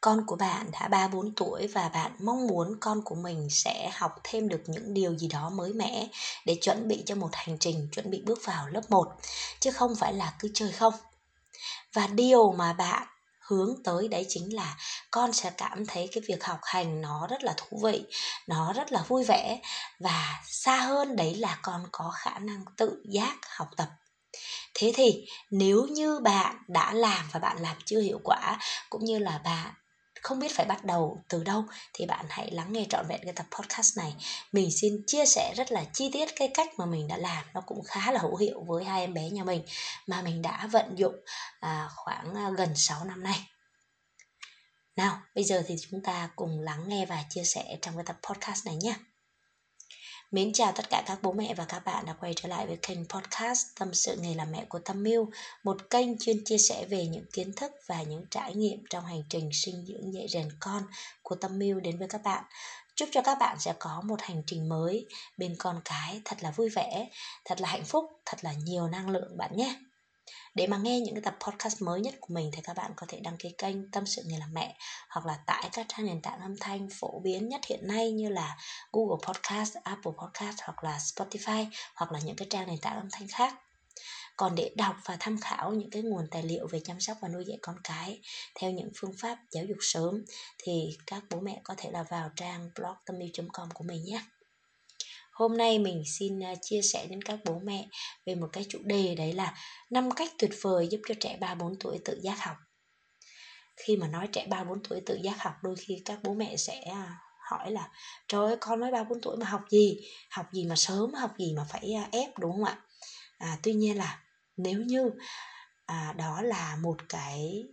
con của bạn đã 3 4 tuổi và bạn mong muốn con của mình sẽ học thêm được những điều gì đó mới mẻ để chuẩn bị cho một hành trình, chuẩn bị bước vào lớp 1 chứ không phải là cứ chơi không. Và điều mà bạn hướng tới đấy chính là con sẽ cảm thấy cái việc học hành nó rất là thú vị, nó rất là vui vẻ và xa hơn đấy là con có khả năng tự giác học tập thế thì nếu như bạn đã làm và bạn làm chưa hiệu quả, cũng như là bạn không biết phải bắt đầu từ đâu thì bạn hãy lắng nghe trọn vẹn cái tập podcast này. Mình xin chia sẻ rất là chi tiết cái cách mà mình đã làm nó cũng khá là hữu hiệu với hai em bé nhà mình mà mình đã vận dụng à, khoảng à, gần 6 năm nay. Nào bây giờ thì chúng ta cùng lắng nghe và chia sẻ trong cái tập podcast này nhé. Mến chào tất cả các bố mẹ và các bạn đã quay trở lại với kênh podcast Tâm sự nghề làm mẹ của Tâm Miu, một kênh chuyên chia sẻ về những kiến thức và những trải nghiệm trong hành trình sinh dưỡng dạy rèn con của Tâm Miu đến với các bạn. Chúc cho các bạn sẽ có một hành trình mới bên con cái thật là vui vẻ, thật là hạnh phúc, thật là nhiều năng lượng bạn nhé. Để mà nghe những cái tập podcast mới nhất của mình thì các bạn có thể đăng ký kênh Tâm sự người làm mẹ hoặc là tải các trang nền tảng âm thanh phổ biến nhất hiện nay như là Google Podcast, Apple Podcast hoặc là Spotify hoặc là những cái trang nền tảng âm thanh khác. Còn để đọc và tham khảo những cái nguồn tài liệu về chăm sóc và nuôi dạy con cái theo những phương pháp giáo dục sớm thì các bố mẹ có thể là vào trang blog tâm com của mình nhé. Hôm nay mình xin à, chia sẻ đến các bố mẹ về một cái chủ đề đấy là năm cách tuyệt vời giúp cho trẻ 3 4 tuổi tự giác học. Khi mà nói trẻ 3 4 tuổi tự giác học đôi khi các bố mẹ sẽ à, hỏi là trời ơi con mới 3 4 tuổi mà học gì? Học gì mà sớm, học gì mà phải à, ép đúng không ạ? À, tuy nhiên là nếu như à, đó là một cái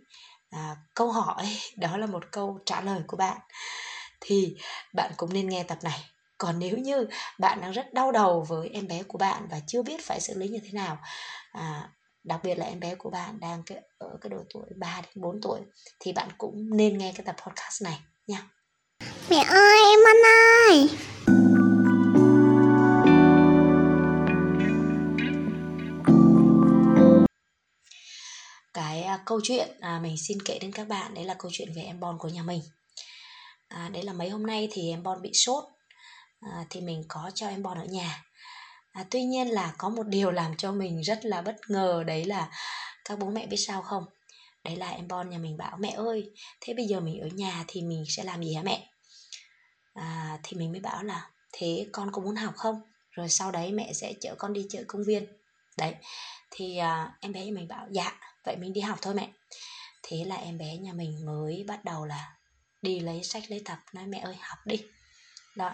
à, câu hỏi, đó là một câu trả lời của bạn thì bạn cũng nên nghe tập này còn nếu như bạn đang rất đau đầu với em bé của bạn và chưa biết phải xử lý như thế nào à, đặc biệt là em bé của bạn đang cái, ở cái độ tuổi 3 đến 4 tuổi thì bạn cũng nên nghe cái tập podcast này nha. Mẹ ơi, em ăn ơi. Cái uh, câu chuyện à, mình xin kể đến các bạn đấy là câu chuyện về em Bon của nhà mình. À, đấy là mấy hôm nay thì em Bon bị sốt à, thì mình có cho em Bon ở nhà. À, tuy nhiên là có một điều làm cho mình rất là bất ngờ đấy là các bố mẹ biết sao không? Đấy là em Bon nhà mình bảo mẹ ơi thế bây giờ mình ở nhà thì mình sẽ làm gì hả mẹ? À, thì mình mới bảo là thế con có muốn học không? Rồi sau đấy mẹ sẽ chở con đi chợ công viên. Đấy thì à, em bé nhà mình bảo dạ vậy mình đi học thôi mẹ. Thế là em bé nhà mình mới bắt đầu là đi lấy sách lấy tập nói mẹ ơi học đi đó.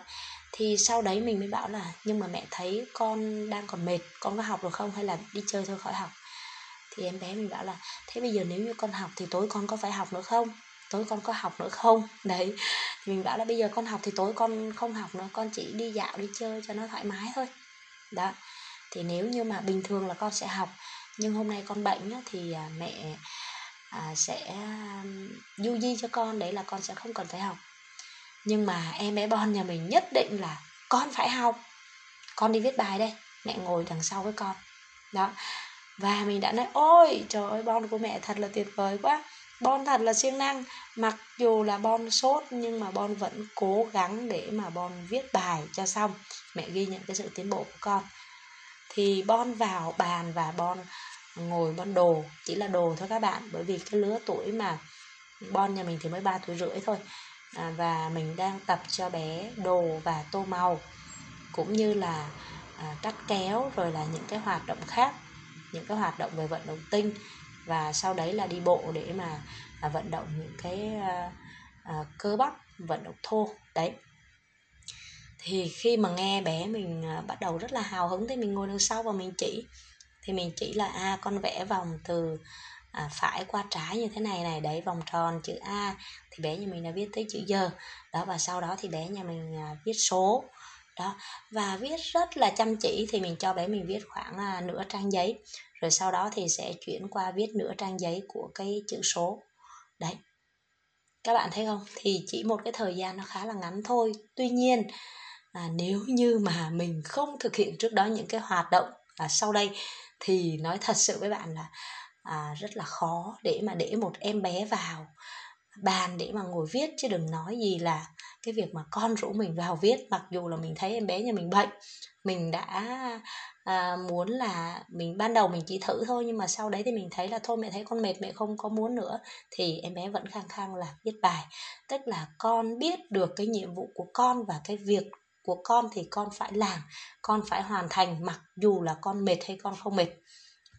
Thì sau đấy mình mới bảo là nhưng mà mẹ thấy con đang còn mệt con có học được không? Hay là đi chơi thôi khỏi học? Thì em bé mình bảo là thế bây giờ nếu như con học thì tối con có phải học nữa không? Tối con có học nữa không? Đấy. Thì mình bảo là bây giờ con học thì tối con không học nữa con chỉ đi dạo đi chơi cho nó thoải mái thôi. Đó. Thì nếu như mà bình thường là con sẽ học nhưng hôm nay con bệnh á, thì à, mẹ à, sẽ à, du di cho con đấy là con sẽ không cần phải học nhưng mà em bé bon nhà mình nhất định là con phải học. Con đi viết bài đây, mẹ ngồi đằng sau với con. Đó. Và mình đã nói, ôi, trời ơi, bon của mẹ thật là tuyệt vời quá. Bon thật là siêng năng. Mặc dù là bon sốt, nhưng mà bon vẫn cố gắng để mà bon viết bài cho xong. Mẹ ghi nhận cái sự tiến bộ của con. Thì bon vào bàn và bon ngồi bon đồ. Chỉ là đồ thôi các bạn, bởi vì cái lứa tuổi mà bon nhà mình thì mới 3 tuổi rưỡi thôi à, và mình đang tập cho bé đồ và tô màu cũng như là à, cắt kéo rồi là những cái hoạt động khác những cái hoạt động về vận động tinh. Và sau đấy là đi bộ để mà à, vận động những cái à, à, cơ bắp vận động thô đấy. Thì khi mà nghe bé mình à, bắt đầu rất là hào hứng thì mình ngồi đằng sau và mình chỉ thì mình chỉ là a à, con vẽ vòng từ à, phải qua trái như thế này này để vòng tròn chữ A thì bé nhà mình đã viết tới chữ giờ đó và sau đó thì bé nhà mình à, viết số. Đó và viết rất là chăm chỉ thì mình cho bé mình viết khoảng à, nửa trang giấy. Rồi sau đó thì sẽ chuyển qua viết nửa trang giấy của cái chữ số. Đấy. Các bạn thấy không? Thì chỉ một cái thời gian nó khá là ngắn thôi. Tuy nhiên à, nếu như mà mình không thực hiện trước đó những cái hoạt động à, sau đây thì nói thật sự với bạn là à, rất là khó để mà để một em bé vào. Bàn để mà ngồi viết chứ đừng nói gì là cái việc mà con rủ mình vào viết. Mặc dù là mình thấy em bé nhà mình bệnh mình đã à, muốn là mình ban đầu mình chỉ thử thôi nhưng mà sau đấy thì mình thấy là thôi mẹ thấy con mệt mẹ không có muốn nữa thì em bé vẫn khăng khăng là viết bài. Tức là con biết được cái nhiệm vụ của con và cái việc của con thì con phải làm con phải hoàn thành mặc dù là con mệt hay con không mệt.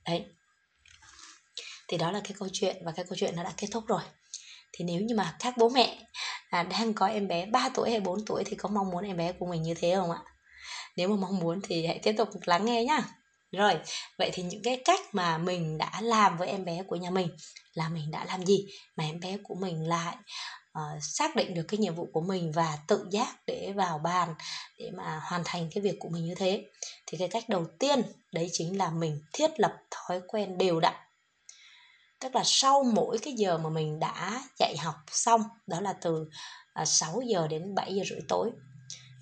Đấy thì đó là cái câu chuyện và cái câu chuyện nó đã kết thúc rồi. Thì nếu như mà các bố mẹ à, đang có em bé 3 tuổi hay 4 tuổi thì có mong muốn em bé của mình như thế không ạ? Nếu mà mong muốn thì hãy tiếp tục lắng nghe nhá. Rồi vậy thì những cái cách mà mình đã làm với em bé của nhà mình là mình đã làm gì? Mà em bé của mình lại uh, xác định được cái nhiệm vụ của mình và tự giác để vào bàn để mà hoàn thành cái việc của mình như thế. Thì cái cách đầu tiên đấy chính là mình thiết lập thói quen đều đặn tức là sau mỗi cái giờ mà mình đã dạy học xong đó là từ à, 6 giờ đến 7 giờ rưỡi tối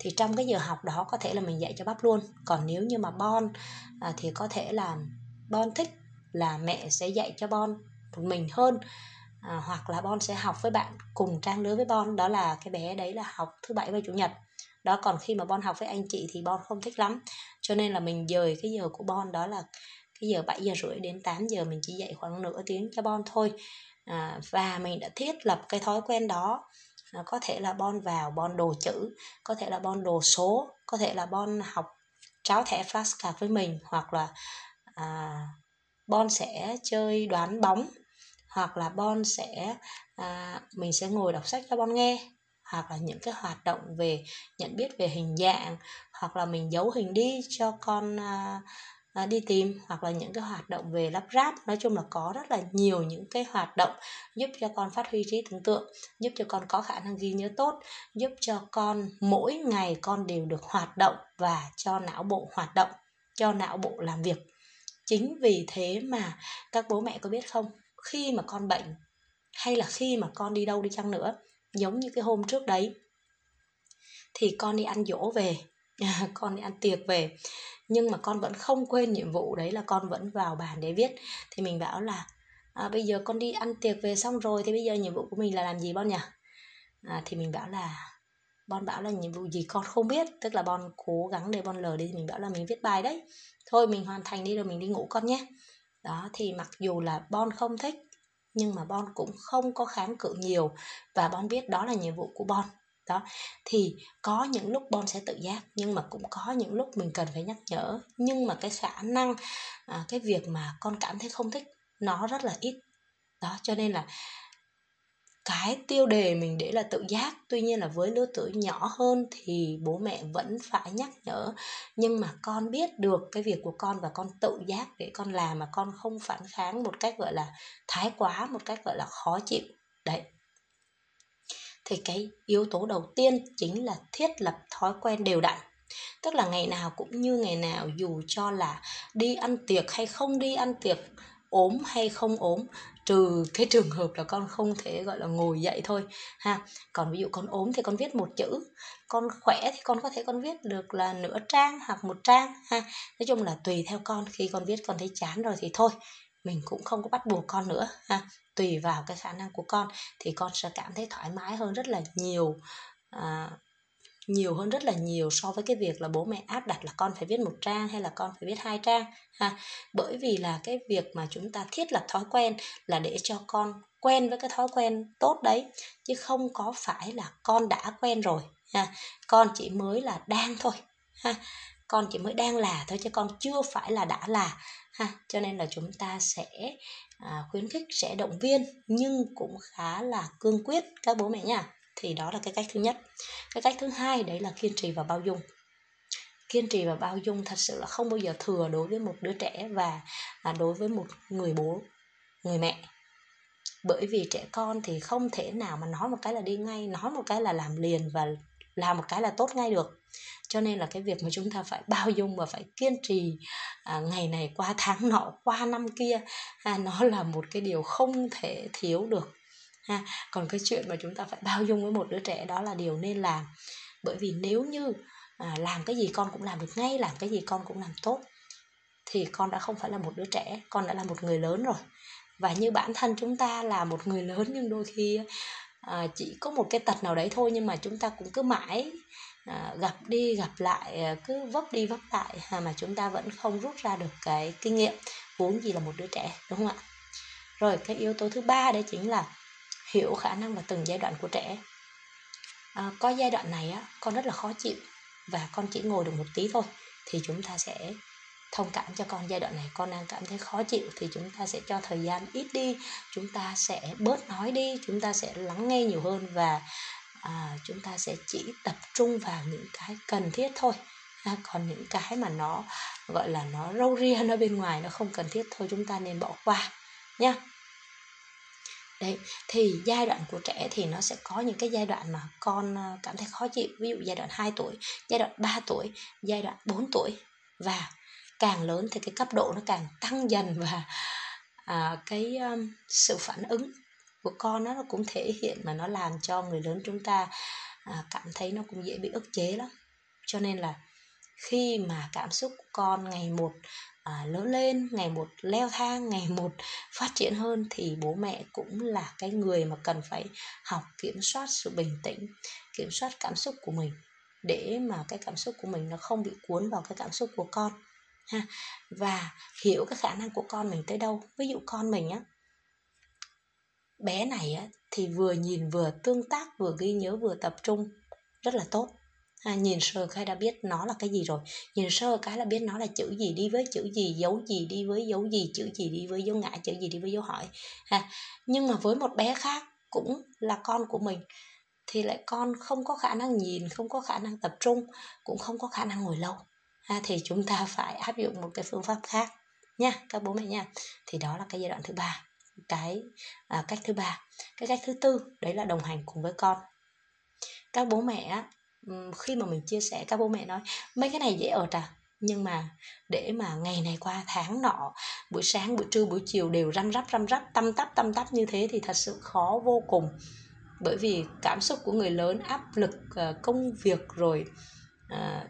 thì trong cái giờ học đó có thể là mình dạy cho bắp luôn. Còn nếu như mà bon à, thì có thể là bon thích là mẹ sẽ dạy cho bon một mình hơn à, hoặc là bon sẽ học với bạn cùng trang lứa với bon. Đó là cái bé đấy là học thứ bảy và chủ nhật. Đó còn khi mà bon học với anh chị thì bon không thích lắm. Cho nên là mình dời cái giờ của bon đó là bây giờ 7 giờ rưỡi đến 8 giờ mình chỉ dạy khoảng nửa tiếng cho bon thôi. À, và mình đã thiết lập cái thói quen đó. À, có thể là bon vào bon đồ chữ có thể là bon đồ số có thể là bon học tráo thẻ flashcard với mình hoặc là à, bon sẽ chơi đoán bóng hoặc là bon sẽ à, mình sẽ ngồi đọc sách cho bon nghe hoặc là những cái hoạt động về nhận biết về hình dạng hoặc là mình giấu hình đi cho con à, à, đi tìm hoặc là những cái hoạt động về lắp ráp. Nói chung là có rất là nhiều những cái hoạt động giúp cho con phát huy trí tưởng tượng giúp cho con có khả năng ghi nhớ tốt giúp cho con mỗi ngày con đều được hoạt động và cho não bộ hoạt động cho não bộ làm việc. Chính vì thế mà các bố mẹ có biết không? Khi mà con bệnh hay là khi mà con đi đâu đi chăng nữa giống như cái hôm trước đấy thì con đi ăn dỗ về con đi ăn tiệc về nhưng mà con vẫn không quên nhiệm vụ đấy là con vẫn vào bàn để viết. Thì mình bảo là à, bây giờ con đi ăn tiệc về xong rồi thì bây giờ nhiệm vụ của mình là làm gì bon nhỉ? À, thì mình bảo là bon bảo là nhiệm vụ gì con không biết tức là bon cố gắng để bon lờ đi. Thì mình bảo là mình viết bài đấy. Thôi mình hoàn thành đi rồi mình đi ngủ con nhé. Đó thì mặc dù là bon không thích nhưng mà bon cũng không có kháng cự nhiều. Và bon biết đó là nhiệm vụ của bon đó thì có những lúc bom sẽ tự giác nhưng mà cũng có những lúc mình cần phải nhắc nhở. Nhưng mà cái khả năng à, cái việc mà con cảm thấy không thích nó rất là ít. Đó cho nên là cái tiêu đề mình để là tự giác. Tuy nhiên là với lứa tuổi nhỏ hơn thì bố mẹ vẫn phải nhắc nhở. Nhưng mà con biết được cái việc của con và con tự giác để con làm mà con không phản kháng một cách gọi là thái quá một cách gọi là khó chịu. Đấy thì cái yếu tố đầu tiên chính là thiết lập thói quen đều đặn. Tức là ngày nào cũng như ngày nào, dù cho là đi ăn tiệc hay không đi ăn tiệc, ốm hay không ốm, trừ cái trường hợp là con không thể, gọi là, ngồi dậy thôi, ha. Còn ví dụ con ốm thì con viết một chữ, con khỏe thì con có thể con viết được là nửa trang hoặc một trang, ha. Nói chung là tùy theo con, khi con viết con thấy chán rồi thì thôi mình cũng không có bắt buộc con nữa ha. Tùy vào cái khả năng của con thì con sẽ cảm thấy thoải mái hơn rất là nhiều à, nhiều hơn rất là nhiều so với cái việc là bố mẹ áp đặt là con phải viết một trang hay là con phải viết hai trang ha. Bởi vì là cái việc mà chúng ta thiết lập thói quen là để cho con quen với cái thói quen tốt đấy chứ không có phải là con đã quen rồi ha. Con chỉ mới là đang thôi ha con chỉ mới đang là thôi chứ con chưa phải là đã là ha. Cho nên là chúng ta sẽ à, khuyến khích sẽ động viên nhưng cũng khá là cương quyết các bố mẹ nha. Thì đó là cái cách thứ nhất. Cái cách thứ hai đấy là kiên trì và bao dung. Kiên trì và bao dung thật sự là không bao giờ thừa đối với một đứa trẻ và à, đối với một người bố người mẹ. Bởi vì trẻ con thì không thể nào mà nói một cái là đi ngay nói một cái là làm liền và làm một cái là tốt ngay được cho nên là cái việc mà chúng ta phải bao dung và phải kiên trì à, ngày này qua tháng nọ qua năm kia à, nó là một cái điều không thể thiếu được ha. Còn cái chuyện mà chúng ta phải bao dung với một đứa trẻ đó là điều nên làm. Bởi vì nếu như à, làm cái gì con cũng làm được ngay làm cái gì con cũng làm tốt thì con đã không phải là một đứa trẻ con đã là một người lớn rồi. Và như bản thân chúng ta là một người lớn nhưng đôi khi à, chỉ có một cái tật nào đấy thôi nhưng mà chúng ta cũng cứ mãi à, gặp đi gặp lại ờ, cứ vấp đi vấp lại mà chúng ta vẫn không rút ra được cái kinh nghiệm. Huống gì là một đứa trẻ đúng không ạ? Rồi cái yếu tố thứ ba đấy chính là hiểu khả năng và từng giai đoạn của trẻ. À, có giai đoạn này á con rất là khó chịu và con chỉ ngồi được một tí thôi thì chúng ta sẽ thông cảm cho con giai đoạn này. Con đang cảm thấy khó chịu thì chúng ta sẽ cho thời gian ít đi chúng ta sẽ bớt nói đi chúng ta sẽ lắng nghe nhiều hơn và à, chúng ta sẽ chỉ tập trung vào những cái cần thiết thôi. À, còn những cái mà nó gọi là nó râu ria nó bên ngoài nó không cần thiết thôi chúng ta nên bỏ qua nha đấy thì giai đoạn của trẻ thì nó sẽ có những cái giai đoạn mà con à, cảm thấy khó chịu. Ví dụ giai đoạn 2 tuổi giai đoạn 3 tuổi giai đoạn 4 tuổi. Và càng lớn thì cái cấp độ nó càng tăng dần và à, cái um, sự phản ứng của con nó, cũng thể hiện mà nó làm cho người lớn chúng ta à, cảm thấy nó cũng dễ bị ức chế lắm. Cho nên là khi mà cảm xúc của con ngày một à, lớn lên ngày một leo thang ngày một phát triển hơn thì bố mẹ cũng là cái người mà cần phải học kiểm soát sự bình tĩnh kiểm soát cảm xúc của mình để mà cái cảm xúc của mình nó không bị cuốn vào cái cảm xúc của con ha. Và hiểu cái khả năng của con mình tới đâu. Ví dụ con mình á bé này á thì vừa nhìn vừa tương tác vừa ghi nhớ vừa tập trung. Rất là tốt. À, nhìn sơ cái đã biết nó là cái gì rồi. Nhìn sơ cái là biết nó là chữ gì đi với chữ gì dấu gì đi với dấu gì chữ gì đi với dấu ngã chữ gì đi với dấu hỏi. Ha nhưng mà với một bé khác cũng là con của mình thì lại con không có khả năng nhìn không có khả năng tập trung cũng không có khả năng ngồi lâu. À, thì chúng ta phải áp dụng một cái phương pháp khác nha các bố mẹ nha. Thì đó là cái giai đoạn thứ ba cái à, cách thứ ba. Cái cách thứ tư đấy là đồng hành cùng với con. Các bố mẹ khi mà mình chia sẻ các bố mẹ nói mấy cái này dễ ở à nhưng mà để mà ngày này qua tháng nọ buổi sáng buổi trưa buổi chiều đều răm rắp răm rắp tâm tắp tâm tắp như thế thì thật sự khó vô cùng. Bởi vì cảm xúc của người lớn áp lực ờ, công việc rồi ờ,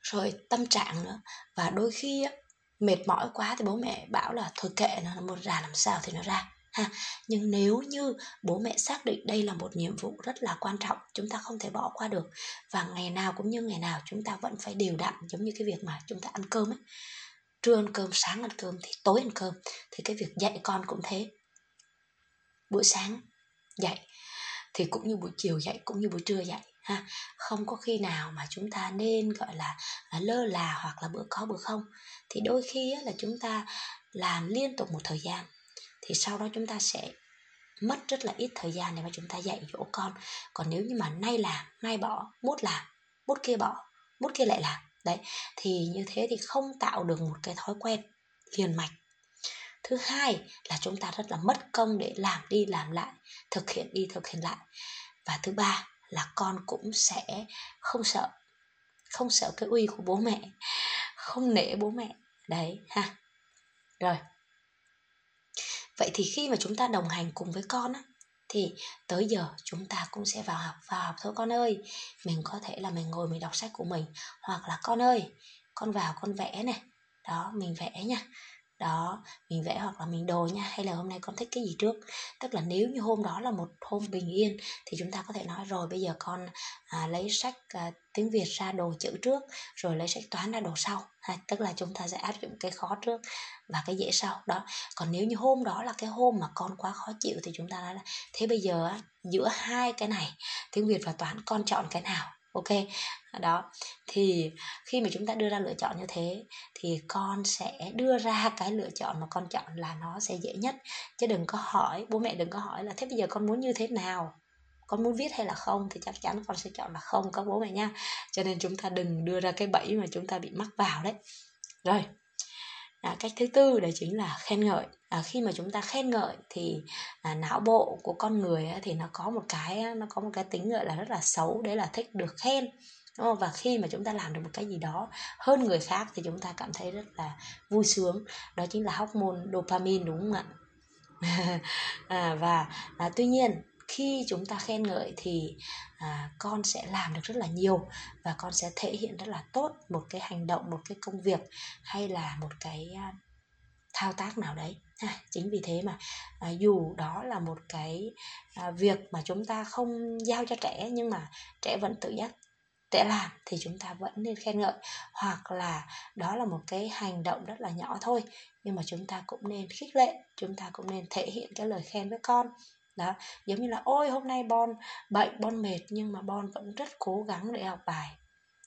rồi tâm trạng nữa. Và đôi khi á, mệt mỏi quá thì bố mẹ bảo là thôi kệ nó một ra làm sao thì nó ra ha. Nhưng nếu như bố mẹ xác định đây là một nhiệm vụ rất là quan trọng, chúng ta không thể bỏ qua được. Và ngày nào cũng như ngày nào chúng ta vẫn phải đều đặn giống như cái việc mà chúng ta ăn cơm ấy. Trưa ăn cơm, sáng ăn cơm thì tối ăn cơm thì cái việc dạy con cũng thế. Buổi sáng dạy thì cũng như buổi chiều dạy, cũng như buổi trưa dạy ha. Không có khi nào mà chúng ta nên gọi là, là lơ là hoặc là bữa có bữa không. Thì đôi khi á, là chúng ta làm liên tục một thời gian thì sau đó chúng ta sẽ mất rất là ít thời gian để mà chúng ta dạy dỗ con. Còn nếu như mà nay làm nay bỏ mốt làm mốt kia bỏ mốt kia lại làm đấy thì như thế thì không tạo được một cái thói quen liền mạch. Thứ hai là chúng ta rất là mất công để làm đi làm lại thực hiện đi thực hiện lại. Và thứ ba là con cũng sẽ không sợ không sợ cái uy của bố mẹ, không nể bố mẹ. Đấy, ha. Rồi. Vậy thì khi mà chúng ta đồng hành cùng với con á, thì tới giờ chúng ta cũng sẽ vào học vào học thôi. Con ơi, mình có thể là mình ngồi mình đọc sách của mình, hoặc là con ơi, con vào con vẽ này đó, mình vẽ nha đó mình vẽ hoặc là mình đồ nha hay là hôm nay con thích cái gì trước. Tức là nếu như hôm đó là một hôm bình yên thì chúng ta có thể nói rồi bây giờ con à, lấy sách à, tiếng việt ra đồ chữ trước rồi lấy sách toán ra đồ sau. Ha, tức là chúng ta sẽ áp dụng cái khó trước và cái dễ sau. Đó còn nếu như hôm đó là cái hôm mà con quá khó chịu thì chúng ta nói là thế bây giờ giữa hai cái này tiếng việt và toán con chọn cái nào? Ok, đó. Thì khi mà chúng ta đưa ra lựa chọn như thế, thì con sẽ đưa ra cái lựa chọn mà con chọn là nó sẽ dễ nhất. Chứ đừng có hỏi, bố mẹ đừng có hỏi là thế bây giờ con muốn như thế nào? Con muốn viết hay là không? Thì chắc chắn con sẽ chọn là không, các bố mẹ nha. Cho nên chúng ta đừng đưa ra cái bẫy mà chúng ta bị mắc vào đấy. Rồi à, cách thứ tư đó chính là khen ngợi. À, khi mà chúng ta khen ngợi thì à, não bộ của con người á, thì nó có một cái nó có một cái tính gọi là rất là xấu đấy là thích được khen đúng không? và khi mà chúng ta làm được một cái gì đó hơn người khác thì chúng ta cảm thấy rất là vui sướng. Đó chính là hormone dopamine đúng không ạ? À, và à, tuy nhiên khi chúng ta khen ngợi thì à, con sẽ làm được rất là nhiều và con sẽ thể hiện rất là tốt một cái hành động một cái công việc hay là một cái à, thao tác nào đấy. À, chính vì thế mà à, dù đó là một cái à, việc mà chúng ta không giao cho trẻ nhưng mà trẻ vẫn tự giác trẻ làm thì chúng ta vẫn nên khen ngợi. Hoặc là đó là một cái hành động rất là nhỏ thôi nhưng mà chúng ta cũng nên khích lệ chúng ta cũng nên thể hiện cái lời khen với con đó giống như là ôi hôm nay bon bệnh bon mệt nhưng mà bon vẫn rất cố gắng để học bài.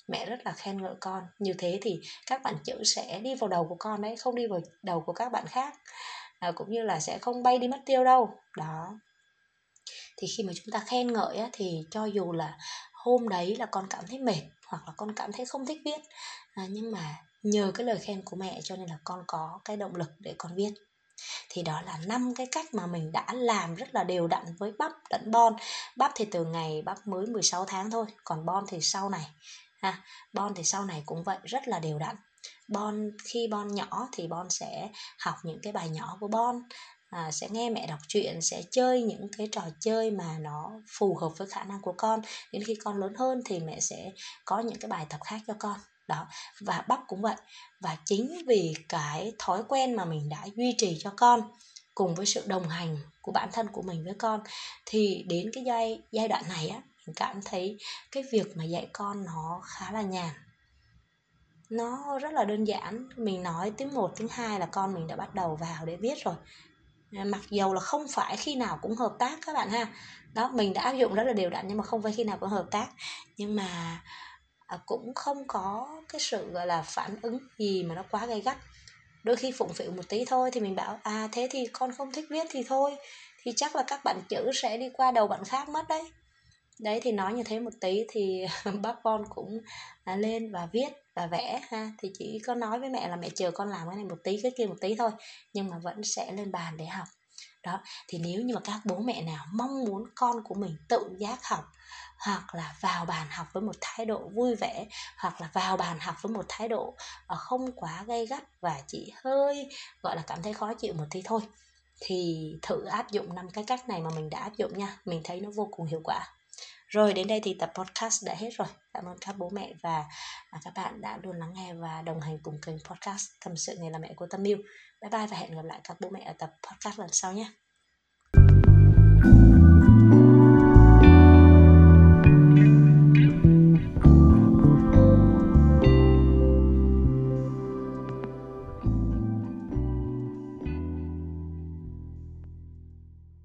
Mẹ rất là khen ngợi con. Như thế thì các bạn chữ sẽ đi vào đầu của con đấy không đi vào đầu của các bạn khác. À, cũng như là sẽ không bay đi mất tiêu đâu. Đó. Thì khi mà chúng ta khen ngợi á, thì cho dù là hôm đấy là con cảm thấy mệt hoặc là con cảm thấy không thích viết à, nhưng mà nhờ cái lời khen của mẹ cho nên là con có cái động lực để con viết thì đó là năm cái cách mà mình đã làm rất là đều đặn với bắp lẫn bon. Bắp thì từ ngày bắp mới 16 tháng thôi còn bon thì sau này. Ha bon thì sau này cũng vậy rất là đều đặn. Bon khi bon nhỏ thì bon sẽ học những cái bài nhỏ của bon à, sẽ nghe mẹ đọc truyện sẽ chơi những cái trò chơi mà nó phù hợp với khả năng của con. Đến khi con lớn hơn thì mẹ sẽ có những cái bài tập khác cho con đó, và bắp cũng vậy. Và chính vì cái thói quen mà mình đã duy trì cho con cùng với sự đồng hành của bản thân của mình với con, thì đến cái giai giai đoạn này á, mình cảm thấy cái việc mà dạy con nó khá là nhàn. Nó rất là đơn giản. Mình nói tiếng một, tiếng hai là con mình đã bắt đầu vào để viết rồi. Mặc dầu là không phải khi nào cũng hợp tác các bạn ha. Đó, mình đã áp dụng rất là đều đặn nhưng mà không phải khi nào cũng hợp tác. Nhưng mà à, cũng không có cái sự gọi là phản ứng gì mà nó quá gay gắt. Đôi khi phụng phịu một tí thôi thì mình bảo à thế thì con không thích viết thì thôi thì chắc là các bạn chữ sẽ đi qua đầu bạn khác mất đấy. Đấy thì nói như thế một tí thì bác con cũng à, lên và viết và vẽ ha. Thì chỉ có nói với mẹ là mẹ chờ con làm cái này một tí cái kia một tí thôi nhưng mà vẫn sẽ lên bàn để học đó, thì nếu như mà các bố mẹ nào mong muốn con của mình tự giác học, hoặc là vào bàn học với một thái độ vui vẻ, hoặc là vào bàn học với một thái độ ờ, không quá gay gắt và chỉ hơi, gọi là, cảm thấy khó chịu một tí thôi, thì thử áp dụng năm cái cách này mà mình đã áp dụng nha. Mình thấy nó vô cùng hiệu quả rồi đến đây thì tập podcast đã hết rồi. Cảm ơn các bố mẹ và à, các bạn đã luôn lắng nghe và đồng hành cùng kênh podcast Tâm sự ngày là mẹ của Tâm Yêu. Bye bye và hẹn gặp lại các bố mẹ ở tập podcast lần sau nhé.